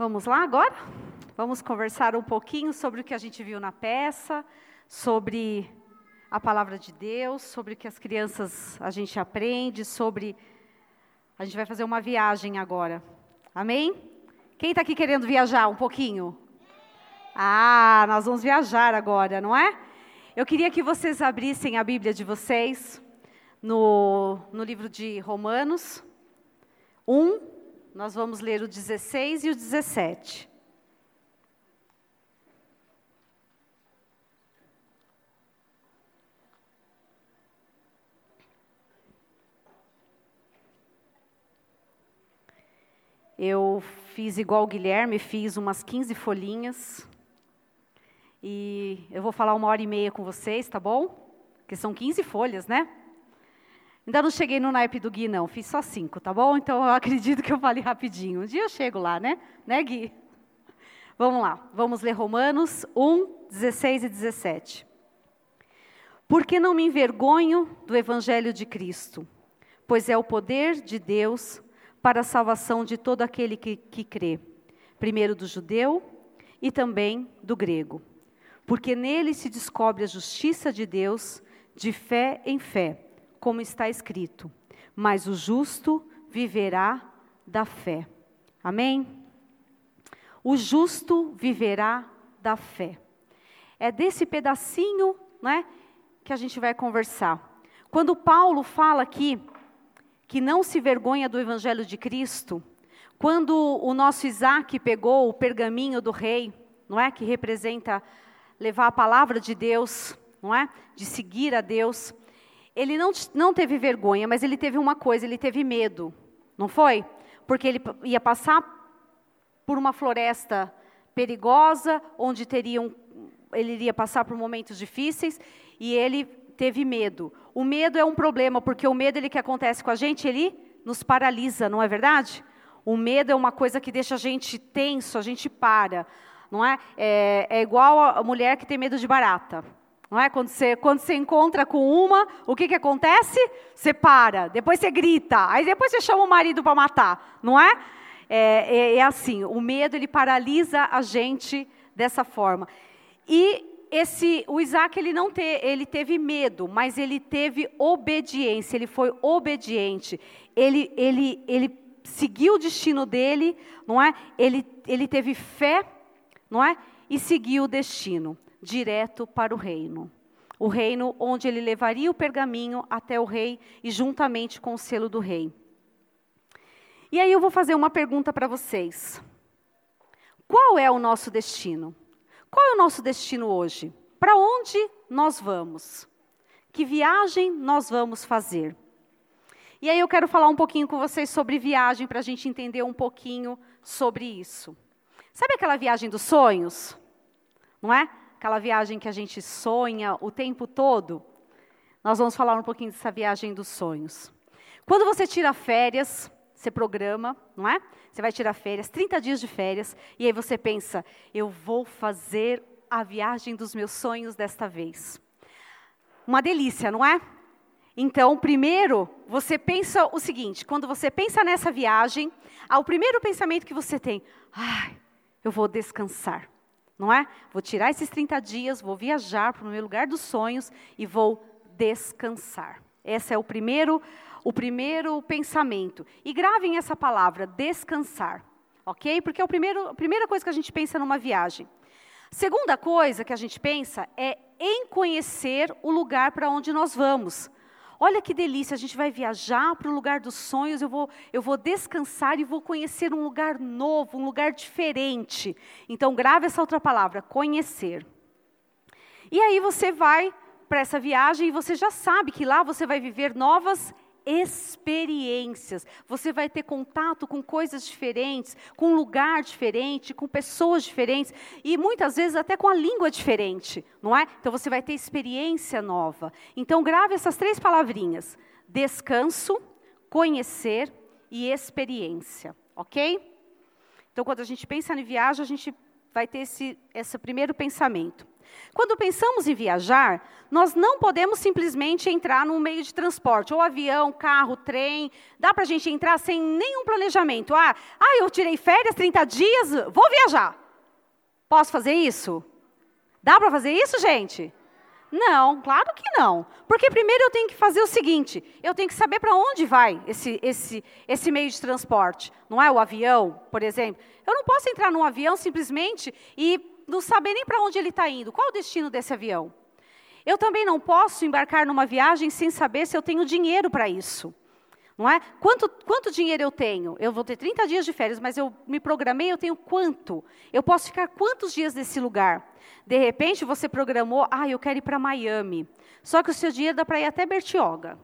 Vamos lá agora? Vamos conversar um pouquinho sobre o que a gente viu na peça, sobre a palavra de Deus, sobre o que as crianças a gente aprende, sobre. A gente vai fazer uma viagem agora. Amém? Quem está aqui querendo viajar um pouquinho? Ah, nós vamos viajar agora, não é? Eu queria que vocês abrissem a Bíblia de vocês no, no livro de Romanos 1, nós vamos ler o 16 e o 17. Eu fiz igual o Guilherme, fiz umas 15 folhinhas. E eu vou falar uma hora e meia com vocês, tá bom? Que são 15 folhas, né? Ainda não cheguei no naipe do Gui, não. Fiz só cinco, tá bom? Então eu acredito que eu falei rapidinho. Um dia eu chego lá, né? Né, Gui? Vamos lá. Vamos ler Romanos 1, 16 e 17. Porque não me envergonho do evangelho de Cristo, pois é o poder de Deus para a salvação de todo aquele que, que crê, primeiro do judeu e também do grego. Porque nele se descobre a justiça de Deus de fé em fé como está escrito: Mas o justo viverá da fé. Amém? O justo viverá da fé. É desse pedacinho, né, que a gente vai conversar. Quando Paulo fala aqui que não se vergonha do evangelho de Cristo, quando o nosso Isaac pegou o pergaminho do rei, não é, que representa levar a palavra de Deus, não é, de seguir a Deus, ele não, não teve vergonha, mas ele teve uma coisa, ele teve medo, não foi? Porque ele ia passar por uma floresta perigosa, onde teriam, ele iria passar por momentos difíceis, e ele teve medo. O medo é um problema, porque o medo ele que acontece com a gente, ele nos paralisa, não é verdade? O medo é uma coisa que deixa a gente tenso, a gente para, não é? É, é igual a mulher que tem medo de barata. Não é? Quando você, quando você encontra com uma, o que, que acontece? Você para, depois você grita, aí depois você chama o marido para matar, não é? É, é? é, assim, o medo ele paralisa a gente dessa forma. E esse, o Isaac ele não te, ele teve medo, mas ele teve obediência, ele foi obediente. Ele, ele, ele seguiu o destino dele, não é? Ele, ele teve fé, não é? E seguiu o destino direto para o reino. O reino onde ele levaria o pergaminho até o rei e juntamente com o selo do rei. E aí eu vou fazer uma pergunta para vocês. Qual é o nosso destino? Qual é o nosso destino hoje? Para onde nós vamos? Que viagem nós vamos fazer? E aí eu quero falar um pouquinho com vocês sobre viagem, para a gente entender um pouquinho sobre isso. Sabe aquela viagem dos sonhos? Não é? Aquela viagem que a gente sonha o tempo todo, nós vamos falar um pouquinho dessa viagem dos sonhos. Quando você tira férias, você programa, não é? Você vai tirar férias, 30 dias de férias, e aí você pensa, eu vou fazer a viagem dos meus sonhos desta vez. Uma delícia, não é? Então, primeiro, você pensa o seguinte: quando você pensa nessa viagem, o primeiro pensamento que você tem, ai, eu vou descansar não é? Vou tirar esses 30 dias, vou viajar para o meu lugar dos sonhos e vou descansar. Esse é o primeiro, o primeiro pensamento. E gravem essa palavra, descansar, ok? Porque é o primeiro, a primeira coisa que a gente pensa numa viagem. Segunda coisa que a gente pensa é em conhecer o lugar para onde nós vamos. Olha que delícia, a gente vai viajar para o lugar dos sonhos, eu vou, eu vou descansar e vou conhecer um lugar novo, um lugar diferente. Então, grave essa outra palavra, conhecer. E aí você vai para essa viagem e você já sabe que lá você vai viver novas experiências. Você vai ter contato com coisas diferentes, com um lugar diferente, com pessoas diferentes e muitas vezes até com a língua diferente, não é? Então você vai ter experiência nova. Então grave essas três palavrinhas: descanso, conhecer e experiência, ok? Então quando a gente pensa em viagem, a gente vai ter esse, esse primeiro pensamento. Quando pensamos em viajar, nós não podemos simplesmente entrar num meio de transporte, ou avião, carro, trem. Dá para a gente entrar sem nenhum planejamento. Ah, ah, eu tirei férias 30 dias, vou viajar. Posso fazer isso? Dá para fazer isso, gente? Não, claro que não. Porque primeiro eu tenho que fazer o seguinte: eu tenho que saber para onde vai esse, esse, esse meio de transporte. Não é o avião, por exemplo. Eu não posso entrar num avião simplesmente e não saber nem para onde ele está indo. Qual o destino desse avião? Eu também não posso embarcar numa viagem sem saber se eu tenho dinheiro para isso. Não é? Quanto, quanto dinheiro eu tenho? Eu vou ter 30 dias de férias, mas eu me programei, eu tenho quanto? Eu posso ficar quantos dias nesse lugar? De repente você programou, ah, eu quero ir para Miami. Só que o seu dinheiro dá para ir até Bertioga.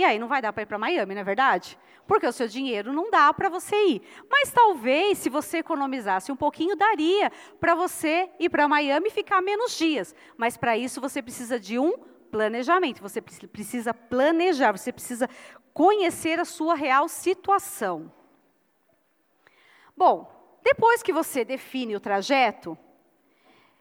E aí não vai dar para ir para Miami, não é verdade? Porque o seu dinheiro não dá para você ir. Mas talvez, se você economizasse um pouquinho, daria para você ir para Miami e ficar menos dias. Mas para isso você precisa de um planejamento. Você precisa planejar, você precisa conhecer a sua real situação. Bom, depois que você define o trajeto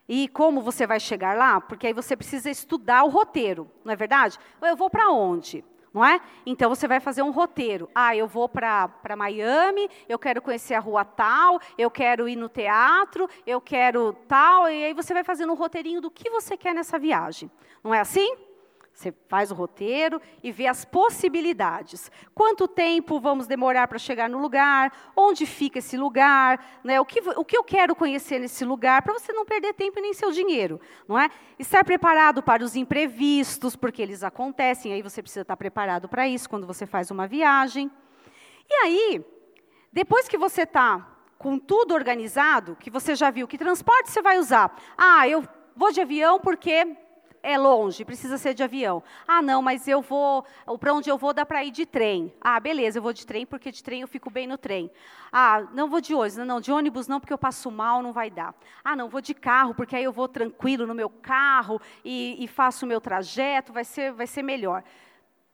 e como você vai chegar lá, porque aí você precisa estudar o roteiro, não é verdade? Eu vou para onde? Não é? Então você vai fazer um roteiro. Ah, eu vou para Miami, eu quero conhecer a rua tal, eu quero ir no teatro, eu quero tal, e aí você vai fazendo um roteirinho do que você quer nessa viagem. Não é assim? Você faz o roteiro e vê as possibilidades. Quanto tempo vamos demorar para chegar no lugar? Onde fica esse lugar? Né? O, que, o que eu quero conhecer nesse lugar? Para você não perder tempo e nem seu dinheiro. Não é? Estar preparado para os imprevistos, porque eles acontecem, aí você precisa estar preparado para isso quando você faz uma viagem. E aí, depois que você está com tudo organizado, que você já viu que transporte você vai usar. Ah, eu vou de avião porque é longe, precisa ser de avião. Ah, não, mas eu vou, para onde eu vou dá para ir de trem. Ah, beleza, eu vou de trem porque de trem eu fico bem no trem. Ah, não vou de ônibus, não, de ônibus não porque eu passo mal, não vai dar. Ah, não, vou de carro porque aí eu vou tranquilo no meu carro e, e faço o meu trajeto, vai ser, vai ser melhor.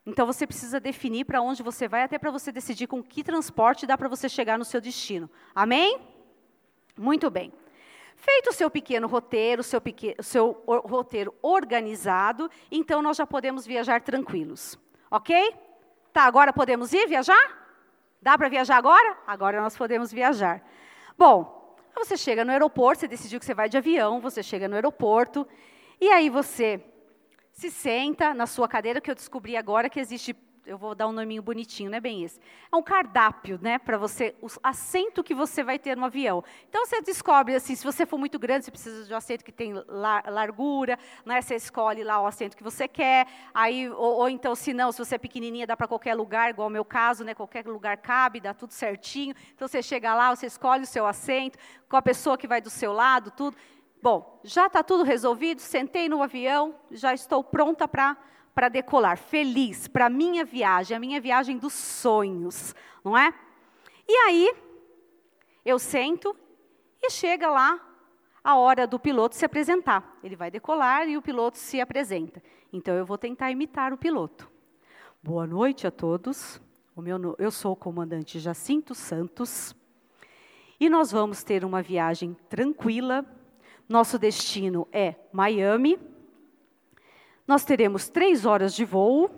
Então você precisa definir para onde você vai, até para você decidir com que transporte dá para você chegar no seu destino. Amém? Muito bem. Feito o seu pequeno roteiro, o seu, pequeno, seu roteiro organizado, então nós já podemos viajar tranquilos. Ok? Tá, agora podemos ir viajar? Dá para viajar agora? Agora nós podemos viajar. Bom, você chega no aeroporto, você decidiu que você vai de avião, você chega no aeroporto, e aí você se senta na sua cadeira, que eu descobri agora que existe eu vou dar um nominho bonitinho, não é bem esse. É um cardápio, né, para você, o assento que você vai ter no avião. Então você descobre assim, se você for muito grande, você precisa de um assento que tem largura, né, você escolhe lá o assento que você quer. Aí ou, ou então, se não, se você é pequenininha, dá para qualquer lugar, igual o meu caso, né, qualquer lugar cabe, dá tudo certinho. Então você chega lá, você escolhe o seu assento com a pessoa que vai do seu lado, tudo. Bom, já está tudo resolvido, sentei no avião, já estou pronta para para decolar, feliz para a minha viagem, a minha viagem dos sonhos, não é? E aí, eu sento e chega lá a hora do piloto se apresentar. Ele vai decolar e o piloto se apresenta. Então, eu vou tentar imitar o piloto. Boa noite a todos. Meu, eu sou o comandante Jacinto Santos. E nós vamos ter uma viagem tranquila. Nosso destino é Miami nós teremos três horas de voo.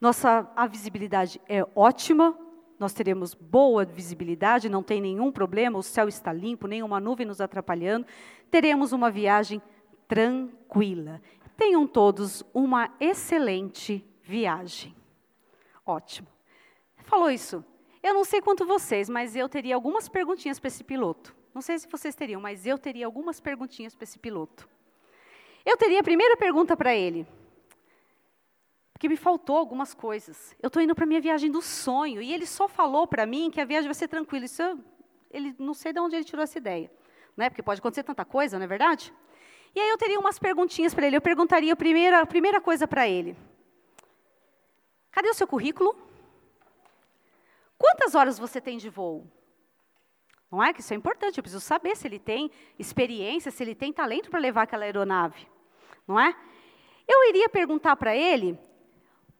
Nossa a visibilidade é ótima. Nós teremos boa visibilidade, não tem nenhum problema, o céu está limpo, nenhuma nuvem nos atrapalhando. Teremos uma viagem tranquila. Tenham todos uma excelente viagem. Ótimo. Falou isso. Eu não sei quanto vocês, mas eu teria algumas perguntinhas para esse piloto. Não sei se vocês teriam, mas eu teria algumas perguntinhas para esse piloto. Eu teria a primeira pergunta para ele, porque me faltou algumas coisas. Eu estou indo para a minha viagem do sonho, e ele só falou para mim que a viagem vai ser tranquila. Isso eu, ele não sei de onde ele tirou essa ideia, né? porque pode acontecer tanta coisa, não é verdade? E aí eu teria umas perguntinhas para ele. Eu perguntaria a primeira, a primeira coisa para ele. Cadê o seu currículo? Quantas horas você tem de voo? Não é que isso é importante, eu preciso saber se ele tem experiência, se ele tem talento para levar aquela aeronave. Não é? Eu iria perguntar para ele,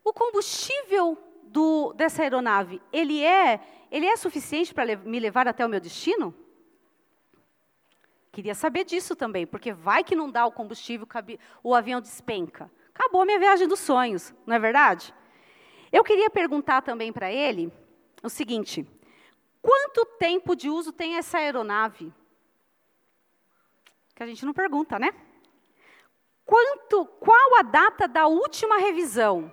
o combustível do, dessa aeronave, ele é, ele é suficiente para me levar até o meu destino? Queria saber disso também, porque vai que não dá o combustível, o avião despenca. Acabou a minha viagem dos sonhos, não é verdade? Eu queria perguntar também para ele o seguinte: quanto tempo de uso tem essa aeronave? Que a gente não pergunta, né? Quanto, qual a data da última revisão?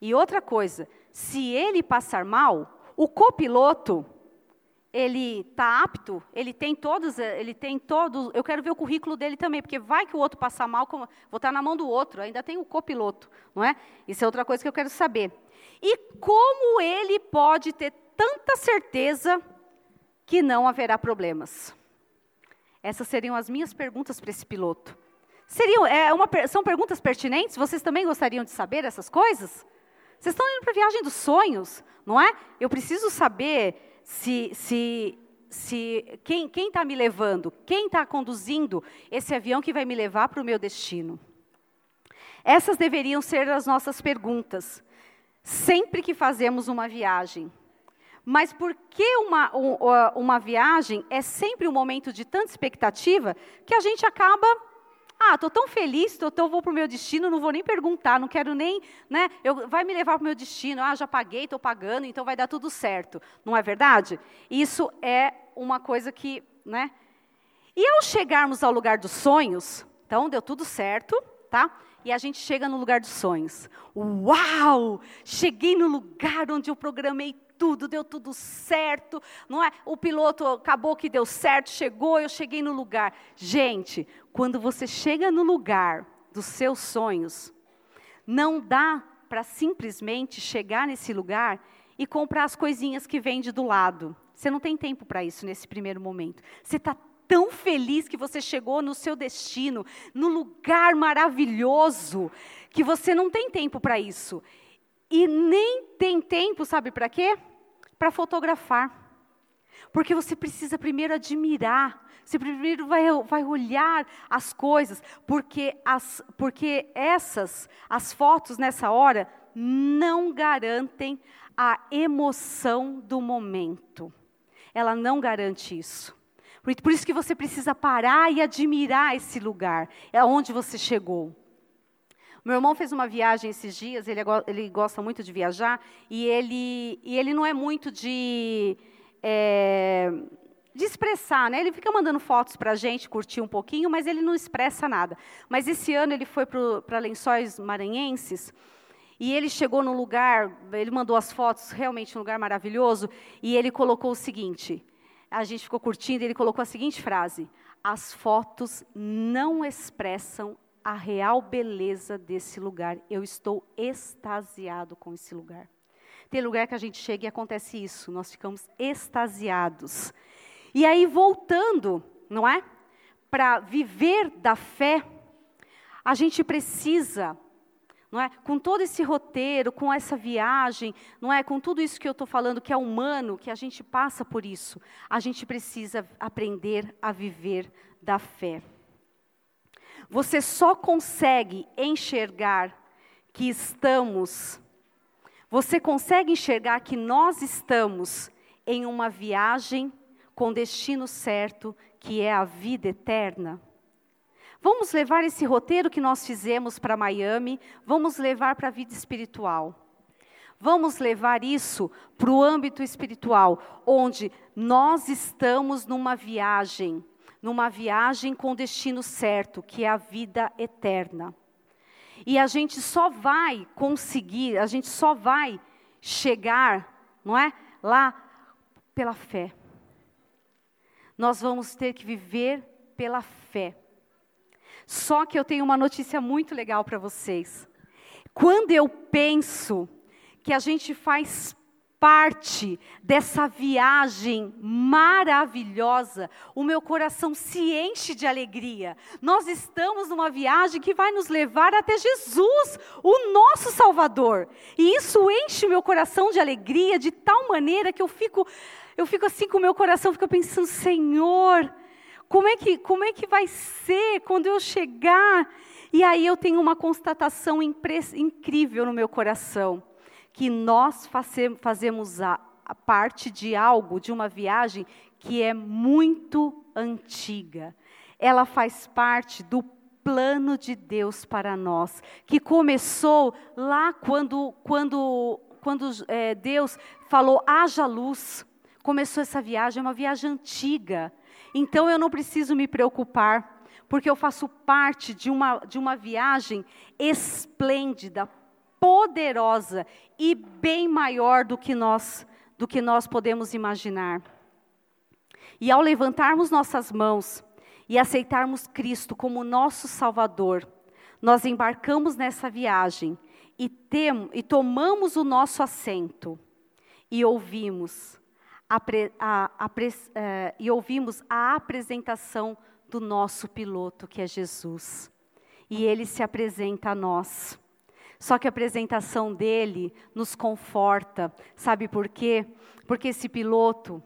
E outra coisa, se ele passar mal, o copiloto ele está apto, ele tem todos, ele tem todos. Eu quero ver o currículo dele também, porque vai que o outro passar mal, vou estar tá na mão do outro. Ainda tem o copiloto, não é? Isso é outra coisa que eu quero saber. E como ele pode ter tanta certeza que não haverá problemas? Essas seriam as minhas perguntas para esse piloto. Seriam, é uma, são perguntas pertinentes? Vocês também gostariam de saber essas coisas? Vocês estão indo para a viagem dos sonhos, não é? Eu preciso saber se, se, se quem está me levando, quem está conduzindo esse avião que vai me levar para o meu destino. Essas deveriam ser as nossas perguntas, sempre que fazemos uma viagem. Mas por que uma, uma viagem é sempre um momento de tanta expectativa que a gente acaba ah, estou tão feliz, tô, tô, vou para o meu destino, não vou nem perguntar, não quero nem, né? Eu, vai me levar para o meu destino. Ah, já paguei, estou pagando, então vai dar tudo certo. Não é verdade? Isso é uma coisa que, né? E ao chegarmos ao lugar dos sonhos, então deu tudo certo, tá? E a gente chega no lugar dos sonhos. Uau! Cheguei no lugar onde eu programei tudo, deu tudo certo, não é? O piloto acabou que deu certo, chegou, eu cheguei no lugar. Gente, quando você chega no lugar dos seus sonhos, não dá para simplesmente chegar nesse lugar e comprar as coisinhas que vende do lado. Você não tem tempo para isso nesse primeiro momento. Você está tão feliz que você chegou no seu destino, no lugar maravilhoso, que você não tem tempo para isso. E nem tem tempo, sabe para quê? Para fotografar. Porque você precisa primeiro admirar, você primeiro vai, vai olhar as coisas, porque, as, porque essas, as fotos nessa hora, não garantem a emoção do momento. Ela não garante isso. Por, isso que você precisa parar e admirar esse lugar, é onde você chegou. Meu irmão fez uma viagem esses dias, ele, ele gosta muito de viajar, e ele, e ele não é muito de, é, de expressar, né? Ele fica mandando fotos para a gente, curtir um pouquinho, mas ele não expressa nada. Mas esse ano ele foi para Lençóis Maranhenses, e ele chegou no lugar, ele mandou as fotos, realmente um lugar maravilhoso, e ele colocou o seguinte, a gente ficou curtindo, ele colocou a seguinte frase, as fotos não expressam a real beleza desse lugar. Eu estou extasiado com esse lugar. Tem lugar que a gente chega e acontece isso, nós ficamos extasiados. E aí, voltando, não é? Para viver da fé, a gente precisa, não é? Com todo esse roteiro, com essa viagem, não é? Com tudo isso que eu estou falando, que é humano, que a gente passa por isso, a gente precisa aprender a viver da fé. Você só consegue enxergar que estamos, você consegue enxergar que nós estamos em uma viagem com destino certo, que é a vida eterna? Vamos levar esse roteiro que nós fizemos para Miami, vamos levar para a vida espiritual. Vamos levar isso para o âmbito espiritual, onde nós estamos numa viagem numa viagem com destino certo, que é a vida eterna. E a gente só vai conseguir, a gente só vai chegar, não é? Lá pela fé. Nós vamos ter que viver pela fé. Só que eu tenho uma notícia muito legal para vocês. Quando eu penso que a gente faz parte dessa viagem maravilhosa, o meu coração se enche de alegria. Nós estamos numa viagem que vai nos levar até Jesus, o nosso Salvador. E isso enche o meu coração de alegria de tal maneira que eu fico eu fico assim com o meu coração, fico pensando, Senhor, como é que como é que vai ser quando eu chegar? E aí eu tenho uma constatação incrível no meu coração que nós fazemos a, a parte de algo, de uma viagem que é muito antiga. Ela faz parte do plano de Deus para nós, que começou lá quando, quando, quando é, Deus falou: haja luz. Começou essa viagem, é uma viagem antiga. Então eu não preciso me preocupar, porque eu faço parte de uma, de uma viagem esplêndida, poderosa e bem maior do que nós do que nós podemos imaginar. E ao levantarmos nossas mãos e aceitarmos Cristo como nosso Salvador, nós embarcamos nessa viagem e, tem, e tomamos o nosso assento e ouvimos a, a, a, é, e ouvimos a apresentação do nosso piloto, que é Jesus. E ele se apresenta a nós. Só que a apresentação dele nos conforta. Sabe por quê? Porque esse piloto,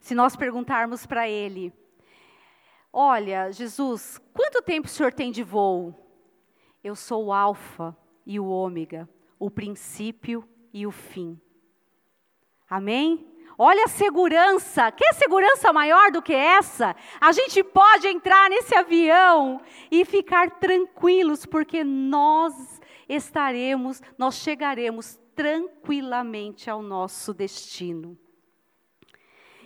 se nós perguntarmos para ele: Olha, Jesus, quanto tempo o senhor tem de voo? Eu sou o Alfa e o Ômega, o princípio e o fim. Amém? Olha a segurança, que segurança maior do que essa? A gente pode entrar nesse avião e ficar tranquilos, porque nós estaremos, nós chegaremos tranquilamente ao nosso destino.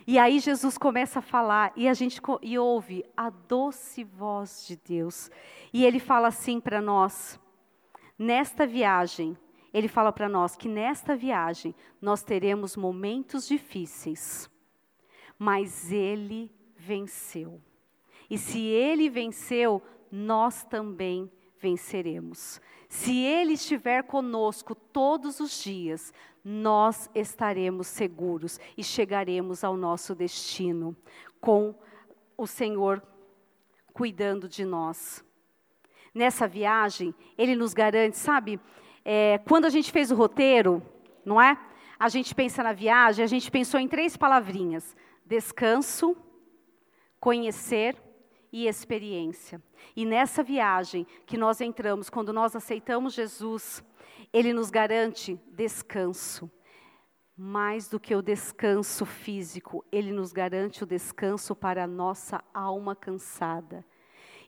E aí Jesus começa a falar e a gente e ouve a doce voz de Deus. E ele fala assim para nós: nesta viagem, ele fala para nós que nesta viagem nós teremos momentos difíceis, mas ele venceu. E se ele venceu, nós também venceremos. Se ele estiver conosco todos os dias, nós estaremos seguros e chegaremos ao nosso destino com o Senhor cuidando de nós. Nessa viagem, ele nos garante, sabe, é, quando a gente fez o roteiro, não é? A gente pensa na viagem, a gente pensou em três palavrinhas: descanso, conhecer e experiência. E nessa viagem que nós entramos, quando nós aceitamos Jesus, Ele nos garante descanso. Mais do que o descanso físico, Ele nos garante o descanso para a nossa alma cansada.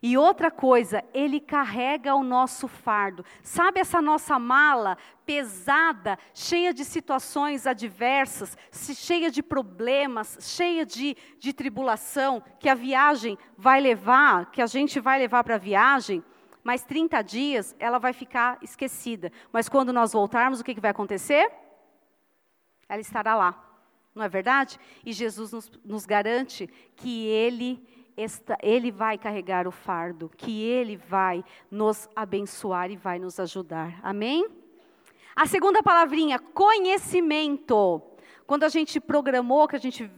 E outra coisa, ele carrega o nosso fardo. Sabe essa nossa mala pesada, cheia de situações adversas, cheia de problemas, cheia de, de tribulação, que a viagem vai levar, que a gente vai levar para a viagem? mais 30 dias ela vai ficar esquecida. Mas quando nós voltarmos, o que, que vai acontecer? Ela estará lá. Não é verdade? E Jesus nos, nos garante que Ele esta, Ele vai carregar o fardo, que Ele vai nos abençoar e vai nos ajudar. Amém? A segunda palavrinha, conhecimento. Quando a gente programou, que a gente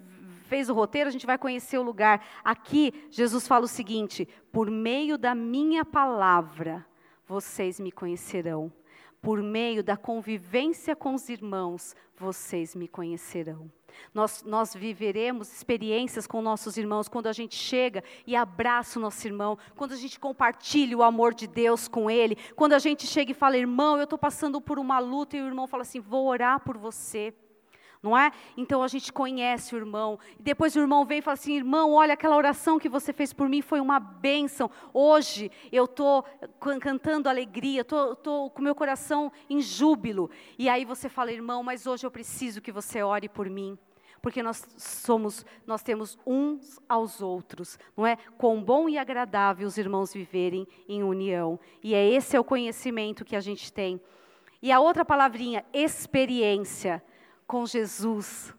fez o roteiro, a gente vai conhecer o lugar. Aqui, Jesus fala o seguinte: por meio da minha palavra, vocês me conhecerão. Por meio da convivência com os irmãos, vocês me conhecerão. Nós, nós viveremos experiências com nossos irmãos quando a gente chega e abraça o nosso irmão, quando a gente compartilha o amor de Deus com ele, quando a gente chega e fala, irmão, eu estou passando por uma luta, e o irmão fala assim: vou orar por você não é? Então a gente conhece o irmão. E depois o irmão vem e fala assim: irmão, olha, aquela oração que você fez por mim foi uma bênção. Hoje eu estou cantando alegria, estou com meu coração em júbilo. E aí você fala, irmão, mas hoje eu preciso que você ore por mim. Porque nós somos, nós temos uns aos outros, não é? Quão bom e agradável os irmãos viverem em união. E é esse é o conhecimento que a gente tem. E a outra palavrinha, experiência com Jesus,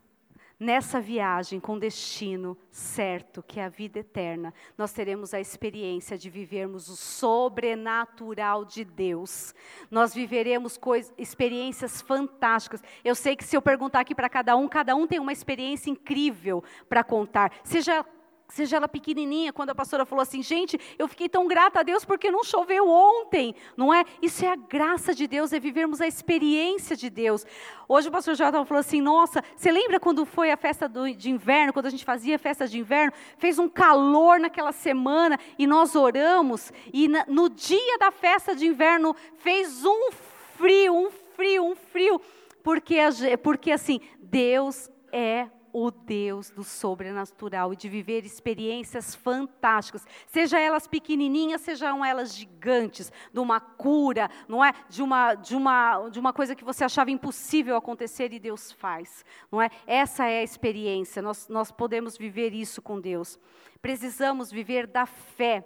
nessa viagem com destino certo, que é a vida eterna, nós teremos a experiência de vivermos o sobrenatural de Deus. Nós viveremos experiências fantásticas. Eu sei que se eu perguntar aqui para cada um, cada um tem uma experiência incrível para contar. Seja seja ela pequenininha, quando a pastora falou assim, gente, eu fiquei tão grata a Deus porque não choveu ontem, não é? Isso é a graça de Deus, é vivermos a experiência de Deus. Hoje o pastor Jota falou assim, nossa, você lembra quando foi a festa do, de inverno, quando a gente fazia festa de inverno, fez um calor naquela semana e nós oramos, e na, no dia da festa de inverno fez um frio, um frio, um frio, porque, porque assim, Deus é o Deus do sobrenatural e de viver experiências fantásticas, seja elas pequenininhas, sejam elas gigantes, de uma cura, não é? De uma de uma de uma coisa que você achava impossível acontecer e Deus faz, não é? Essa é a experiência. Nós nós podemos viver isso com Deus. Precisamos viver da fé,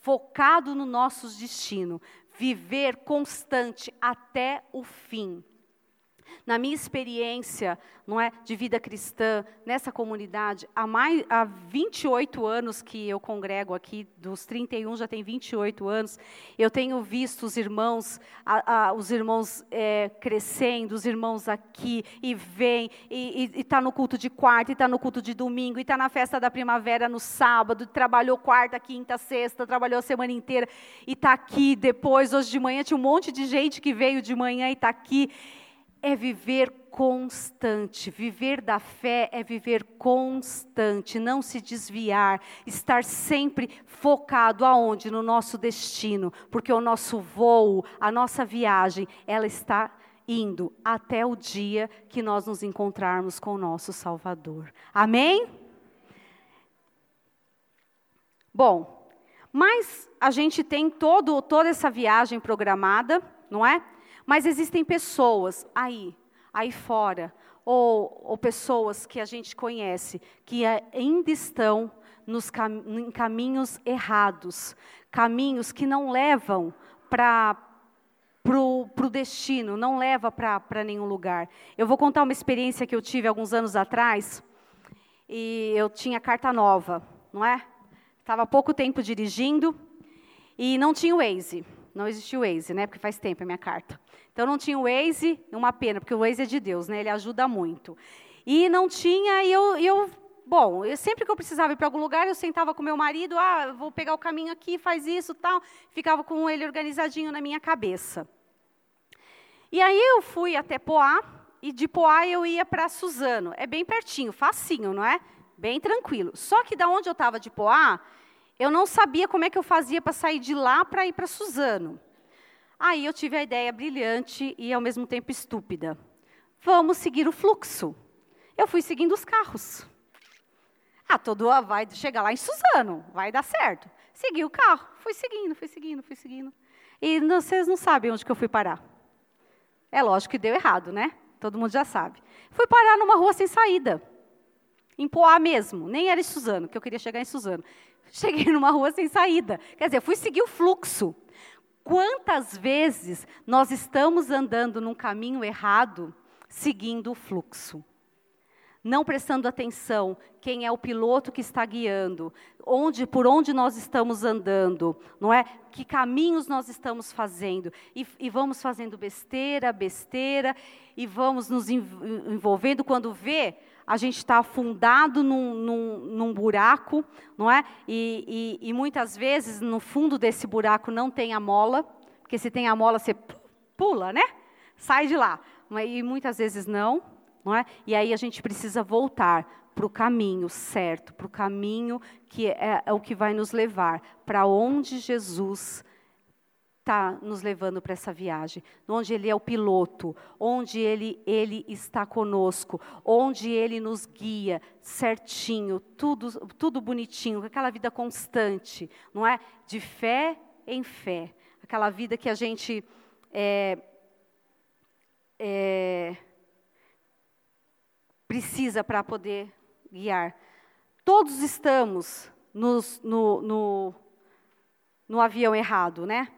focado no nosso destino, viver constante até o fim na minha experiência, não é, de vida cristã nessa comunidade, há mais há 28 anos que eu congrego aqui, dos 31 já tem 28 anos, eu tenho visto os irmãos, a, a, os irmãos é, crescendo, os irmãos aqui e vem e está no culto de quarta, e está no culto de domingo, e está na festa da primavera no sábado, trabalhou quarta, quinta, sexta, trabalhou a semana inteira e está aqui depois, hoje de manhã tinha um monte de gente que veio de manhã e está aqui é viver constante. Viver da fé é viver constante, não se desviar, estar sempre focado aonde? No nosso destino, porque o nosso voo, a nossa viagem, ela está indo até o dia que nós nos encontrarmos com o nosso Salvador. Amém? Bom, mas a gente tem todo, toda essa viagem programada, não é? Mas existem pessoas aí, aí fora, ou, ou pessoas que a gente conhece, que ainda estão nos cam em caminhos errados, caminhos que não levam para para o destino, não leva para nenhum lugar. Eu vou contar uma experiência que eu tive alguns anos atrás, e eu tinha carta nova, não é? Estava pouco tempo dirigindo, e não tinha o Waze. Não existia o Waze, né? Porque faz tempo a minha carta. Então não tinha o Waze, uma pena, porque o Waze é de Deus, né? Ele ajuda muito. E não tinha, e eu, eu bom, eu, sempre que eu precisava ir para algum lugar, eu sentava com meu marido, ah, vou pegar o caminho aqui, faz isso, tal. Ficava com ele organizadinho na minha cabeça. E aí eu fui até Poá, e de Poá eu ia para Suzano. É bem pertinho, facinho, não é? Bem tranquilo. Só que da onde eu estava de Poá, eu não sabia como é que eu fazia para sair de lá para ir para Suzano. Aí eu tive a ideia brilhante e ao mesmo tempo estúpida. Vamos seguir o fluxo. Eu fui seguindo os carros. Ah, todo vai chegar lá em Suzano, vai dar certo. Segui o carro, fui seguindo, fui seguindo, fui seguindo. E vocês não sabem onde que eu fui parar. É lógico que deu errado, né? Todo mundo já sabe. Fui parar numa rua sem saída. Em Poá mesmo, nem era em Suzano, que eu queria chegar em Suzano. Cheguei numa rua sem saída. Quer dizer, fui seguir o fluxo. Quantas vezes nós estamos andando num caminho errado, seguindo o fluxo? Não prestando atenção quem é o piloto que está guiando, onde, por onde nós estamos andando, não é? Que caminhos nós estamos fazendo e, e vamos fazendo besteira, besteira e vamos nos envolvendo quando vê a gente está afundado num, num, num, buraco, não é? E, e, e, muitas vezes no fundo desse buraco não tem a mola, porque se tem a mola você pula, né? Sai de lá. E muitas vezes não, não é? E aí a gente precisa voltar para o caminho certo, para o caminho que é, é o que vai nos levar para onde Jesus está nos levando para essa viagem, onde Ele é o piloto, onde Ele, Ele está conosco, onde Ele nos guia certinho, tudo, tudo bonitinho, aquela vida constante, não é? De fé em fé, aquela vida que a gente é, é, precisa para poder guiar. Todos estamos nos, no, no, no avião errado, né?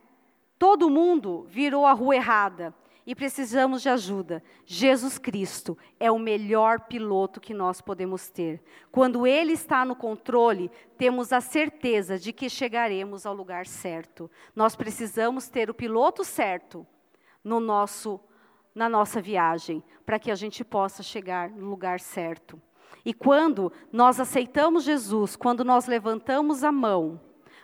Todo mundo virou a rua errada e precisamos de ajuda. Jesus Cristo é o melhor piloto que nós podemos ter. Quando Ele está no controle, temos a certeza de que chegaremos ao lugar certo. Nós precisamos ter o piloto certo no nosso, na nossa viagem, para que a gente possa chegar no lugar certo. E quando nós aceitamos Jesus, quando nós levantamos a mão,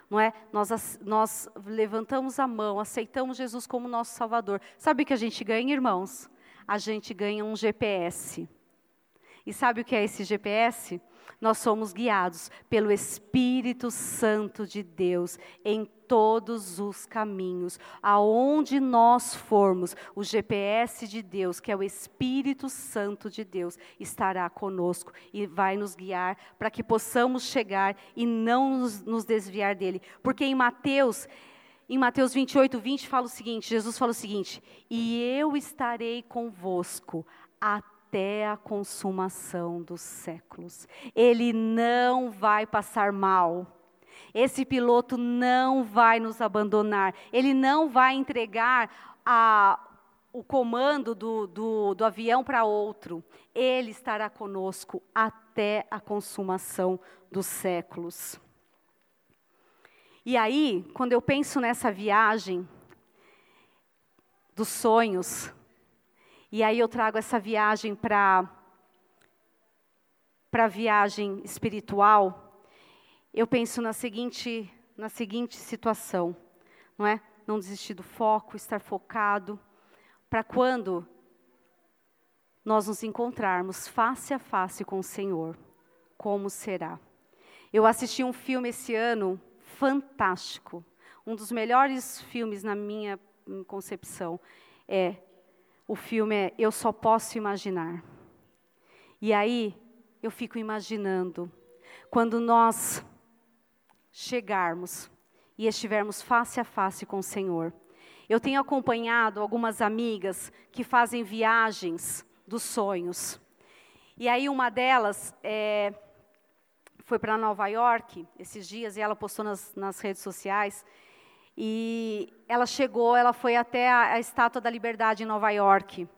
não é? Nós, nós levantamos a mão, aceitamos Jesus como nosso Salvador. Sabe o que a gente ganha, irmãos? A gente ganha um GPS. E sabe o que é esse GPS? Nós somos guiados pelo Espírito Santo de Deus em todos os caminhos. Aonde nós formos, o GPS de Deus, que é o Espírito Santo de Deus, estará conosco e vai nos guiar para que possamos chegar e não nos, nos desviar dele. Porque em Mateus em Mateus 28, 20 fala o seguinte: Jesus fala o seguinte: E eu estarei convosco até a consumação dos séculos. Ele não vai passar mal. Esse piloto não vai nos abandonar. Ele não vai entregar a, o comando do, do, do avião para outro. Ele estará conosco até a consumação dos séculos. E aí, quando eu penso nessa viagem dos sonhos, e aí eu trago essa viagem para para a viagem espiritual, eu penso na seguinte na seguinte situação, não é? Não desistir do foco, estar focado, para quando nós nos encontrarmos face a face com o Senhor, como será? Eu assisti um filme esse ano fantástico. Um dos melhores filmes na minha concepção é o filme é Eu Só Posso Imaginar. E aí eu fico imaginando quando nós chegarmos e estivermos face a face com o Senhor. Eu tenho acompanhado algumas amigas que fazem viagens dos sonhos. E aí uma delas é, foi para Nova York esses dias e ela postou nas, nas, redes sociais. E ela chegou, ela foi até a, a Estátua da Liberdade em Nova York.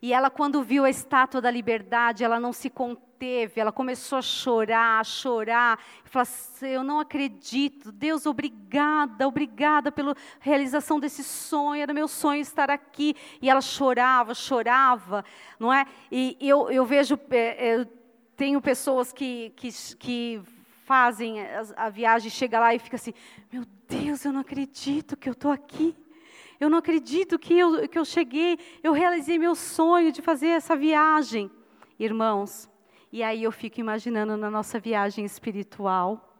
E ela, quando viu a Estátua da Liberdade, ela não se conteve, ela começou a chorar, a chorar. Falou assim, eu não acredito, Deus, obrigada, obrigada pela realização desse sonho, era meu sonho estar aqui. E ela chorava, chorava, não é? E eu, eu vejo, é, é, tenho pessoas que, que, que fazem a, a viagem, chega lá e fica assim: Meu Deus, eu não acredito que eu estou aqui. Eu não acredito que eu, que eu cheguei, eu realizei meu sonho de fazer essa viagem. Irmãos, e aí eu fico imaginando na nossa viagem espiritual,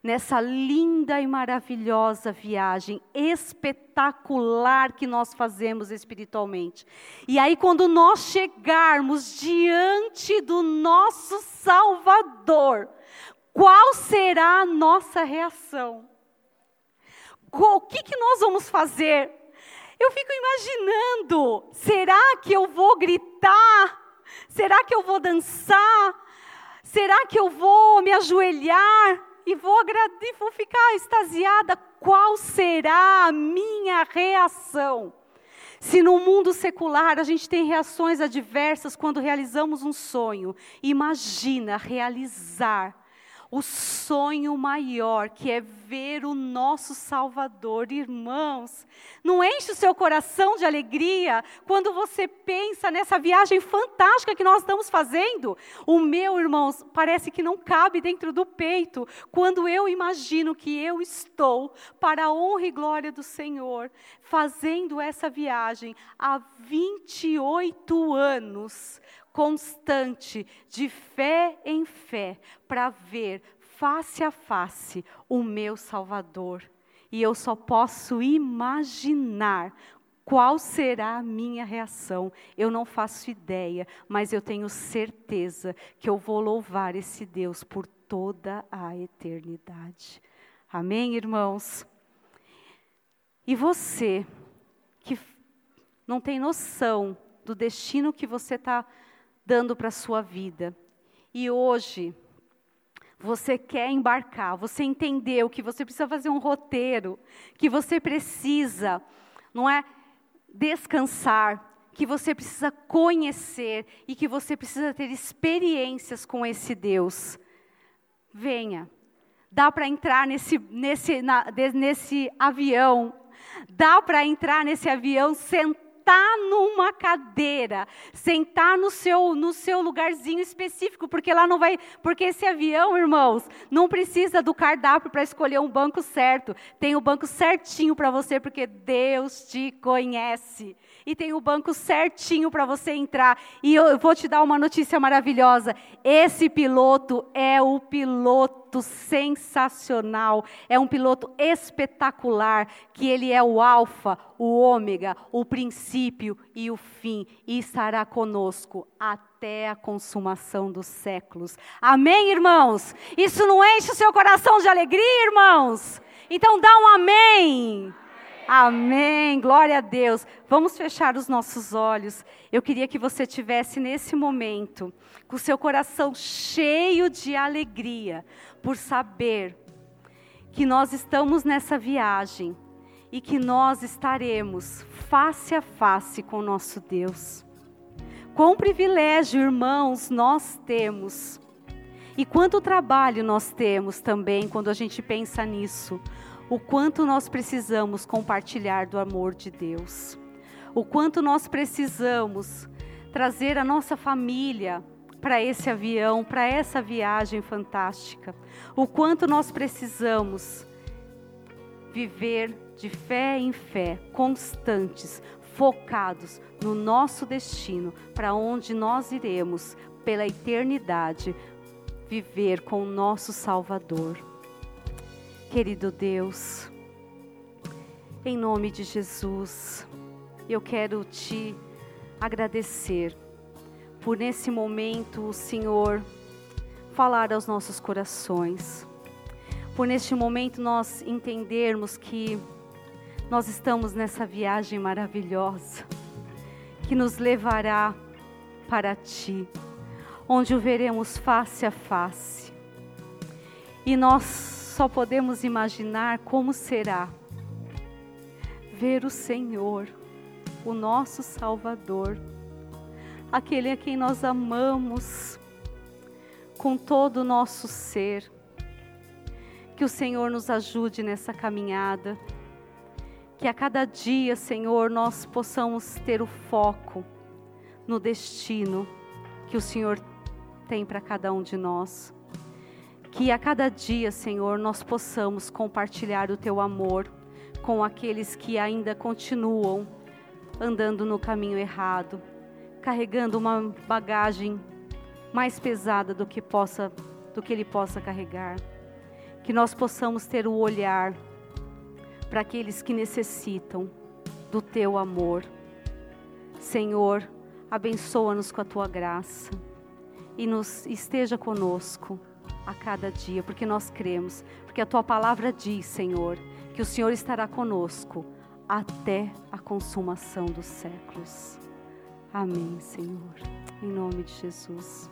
nessa linda e maravilhosa viagem espetacular que nós fazemos espiritualmente. E aí, quando nós chegarmos diante do nosso Salvador, qual será a nossa reação? O que, que nós vamos fazer? Eu fico imaginando: será que eu vou gritar? Será que eu vou dançar? Será que eu vou me ajoelhar? e vou, vou ficar extasiada. Qual será a minha reação? Se no mundo secular a gente tem reações adversas quando realizamos um sonho, imagina realizar o sonho maior, que é ver o nosso Salvador. Irmãos, não enche o seu coração de alegria quando você pensa nessa viagem fantástica que nós estamos fazendo? O meu, irmãos, parece que não cabe dentro do peito quando eu imagino que eu estou, para a honra e glória do Senhor, fazendo essa viagem há 28 anos constante, de fé em fé, para ver face a face o meu Salvador. E eu só posso imaginar qual será a minha reação? Eu não faço ideia, mas eu tenho certeza que eu vou louvar esse Deus por toda a eternidade. Amém, irmãos? E você, que não tem noção do destino que você está dando para a sua vida. E hoje, você quer embarcar, você entendeu que você precisa fazer um roteiro, que você precisa, não é, descansar, que você precisa conhecer e que você precisa ter experiências com esse Deus. Venha. Dá para entrar nesse, nesse, na, nesse avião. Dá para entrar nesse avião sentado sentar numa cadeira, sentar no seu, no seu lugarzinho específico, porque lá não vai. Porque esse avião, irmãos, não precisa do cardápio para escolher um banco certo. Tem o banco certinho para você, porque Deus te conhece. E tem o banco certinho para você entrar. E eu vou te dar uma notícia maravilhosa: esse piloto é o piloto sensacional, é um piloto espetacular, que ele é o alfa, o ômega, o princípio e o fim, e estará conosco até a consumação dos séculos. Amém, irmãos? Isso não enche o seu coração de alegria, irmãos? Então dá um amém. Amém, glória a Deus. Vamos fechar os nossos olhos. Eu queria que você tivesse nesse momento, com o seu coração cheio de alegria, por saber que nós estamos nessa viagem e que nós estaremos face a face com nosso Deus. Quão privilégio, irmãos, nós temos. E quanto trabalho nós temos também quando a gente pensa nisso o quanto nós precisamos compartilhar do amor de Deus, o quanto nós precisamos trazer a nossa família para esse avião, para essa viagem fantástica, o quanto nós precisamos viver de fé em fé, constantes, focados no nosso destino, para onde nós iremos pela eternidade, viver com o nosso Salvador. Querido Deus, em nome de Jesus, eu quero te agradecer por nesse momento o Senhor falar aos nossos corações. Por neste momento nós entendermos que nós estamos nessa viagem maravilhosa que nos levará para ti, onde o veremos face a face. E nós só podemos imaginar como será ver o Senhor, o nosso Salvador, aquele a quem nós amamos com todo o nosso ser. Que o Senhor nos ajude nessa caminhada, que a cada dia, Senhor, nós possamos ter o foco no destino que o Senhor tem para cada um de nós. Que a cada dia, Senhor, nós possamos compartilhar o teu amor com aqueles que ainda continuam andando no caminho errado, carregando uma bagagem mais pesada do que possa do que ele possa carregar. Que nós possamos ter o olhar para aqueles que necessitam do teu amor. Senhor, abençoa-nos com a tua graça e nos esteja conosco a cada dia, porque nós cremos, porque a tua palavra diz, Senhor, que o Senhor estará conosco até a consumação dos séculos. Amém, Senhor. Em nome de Jesus.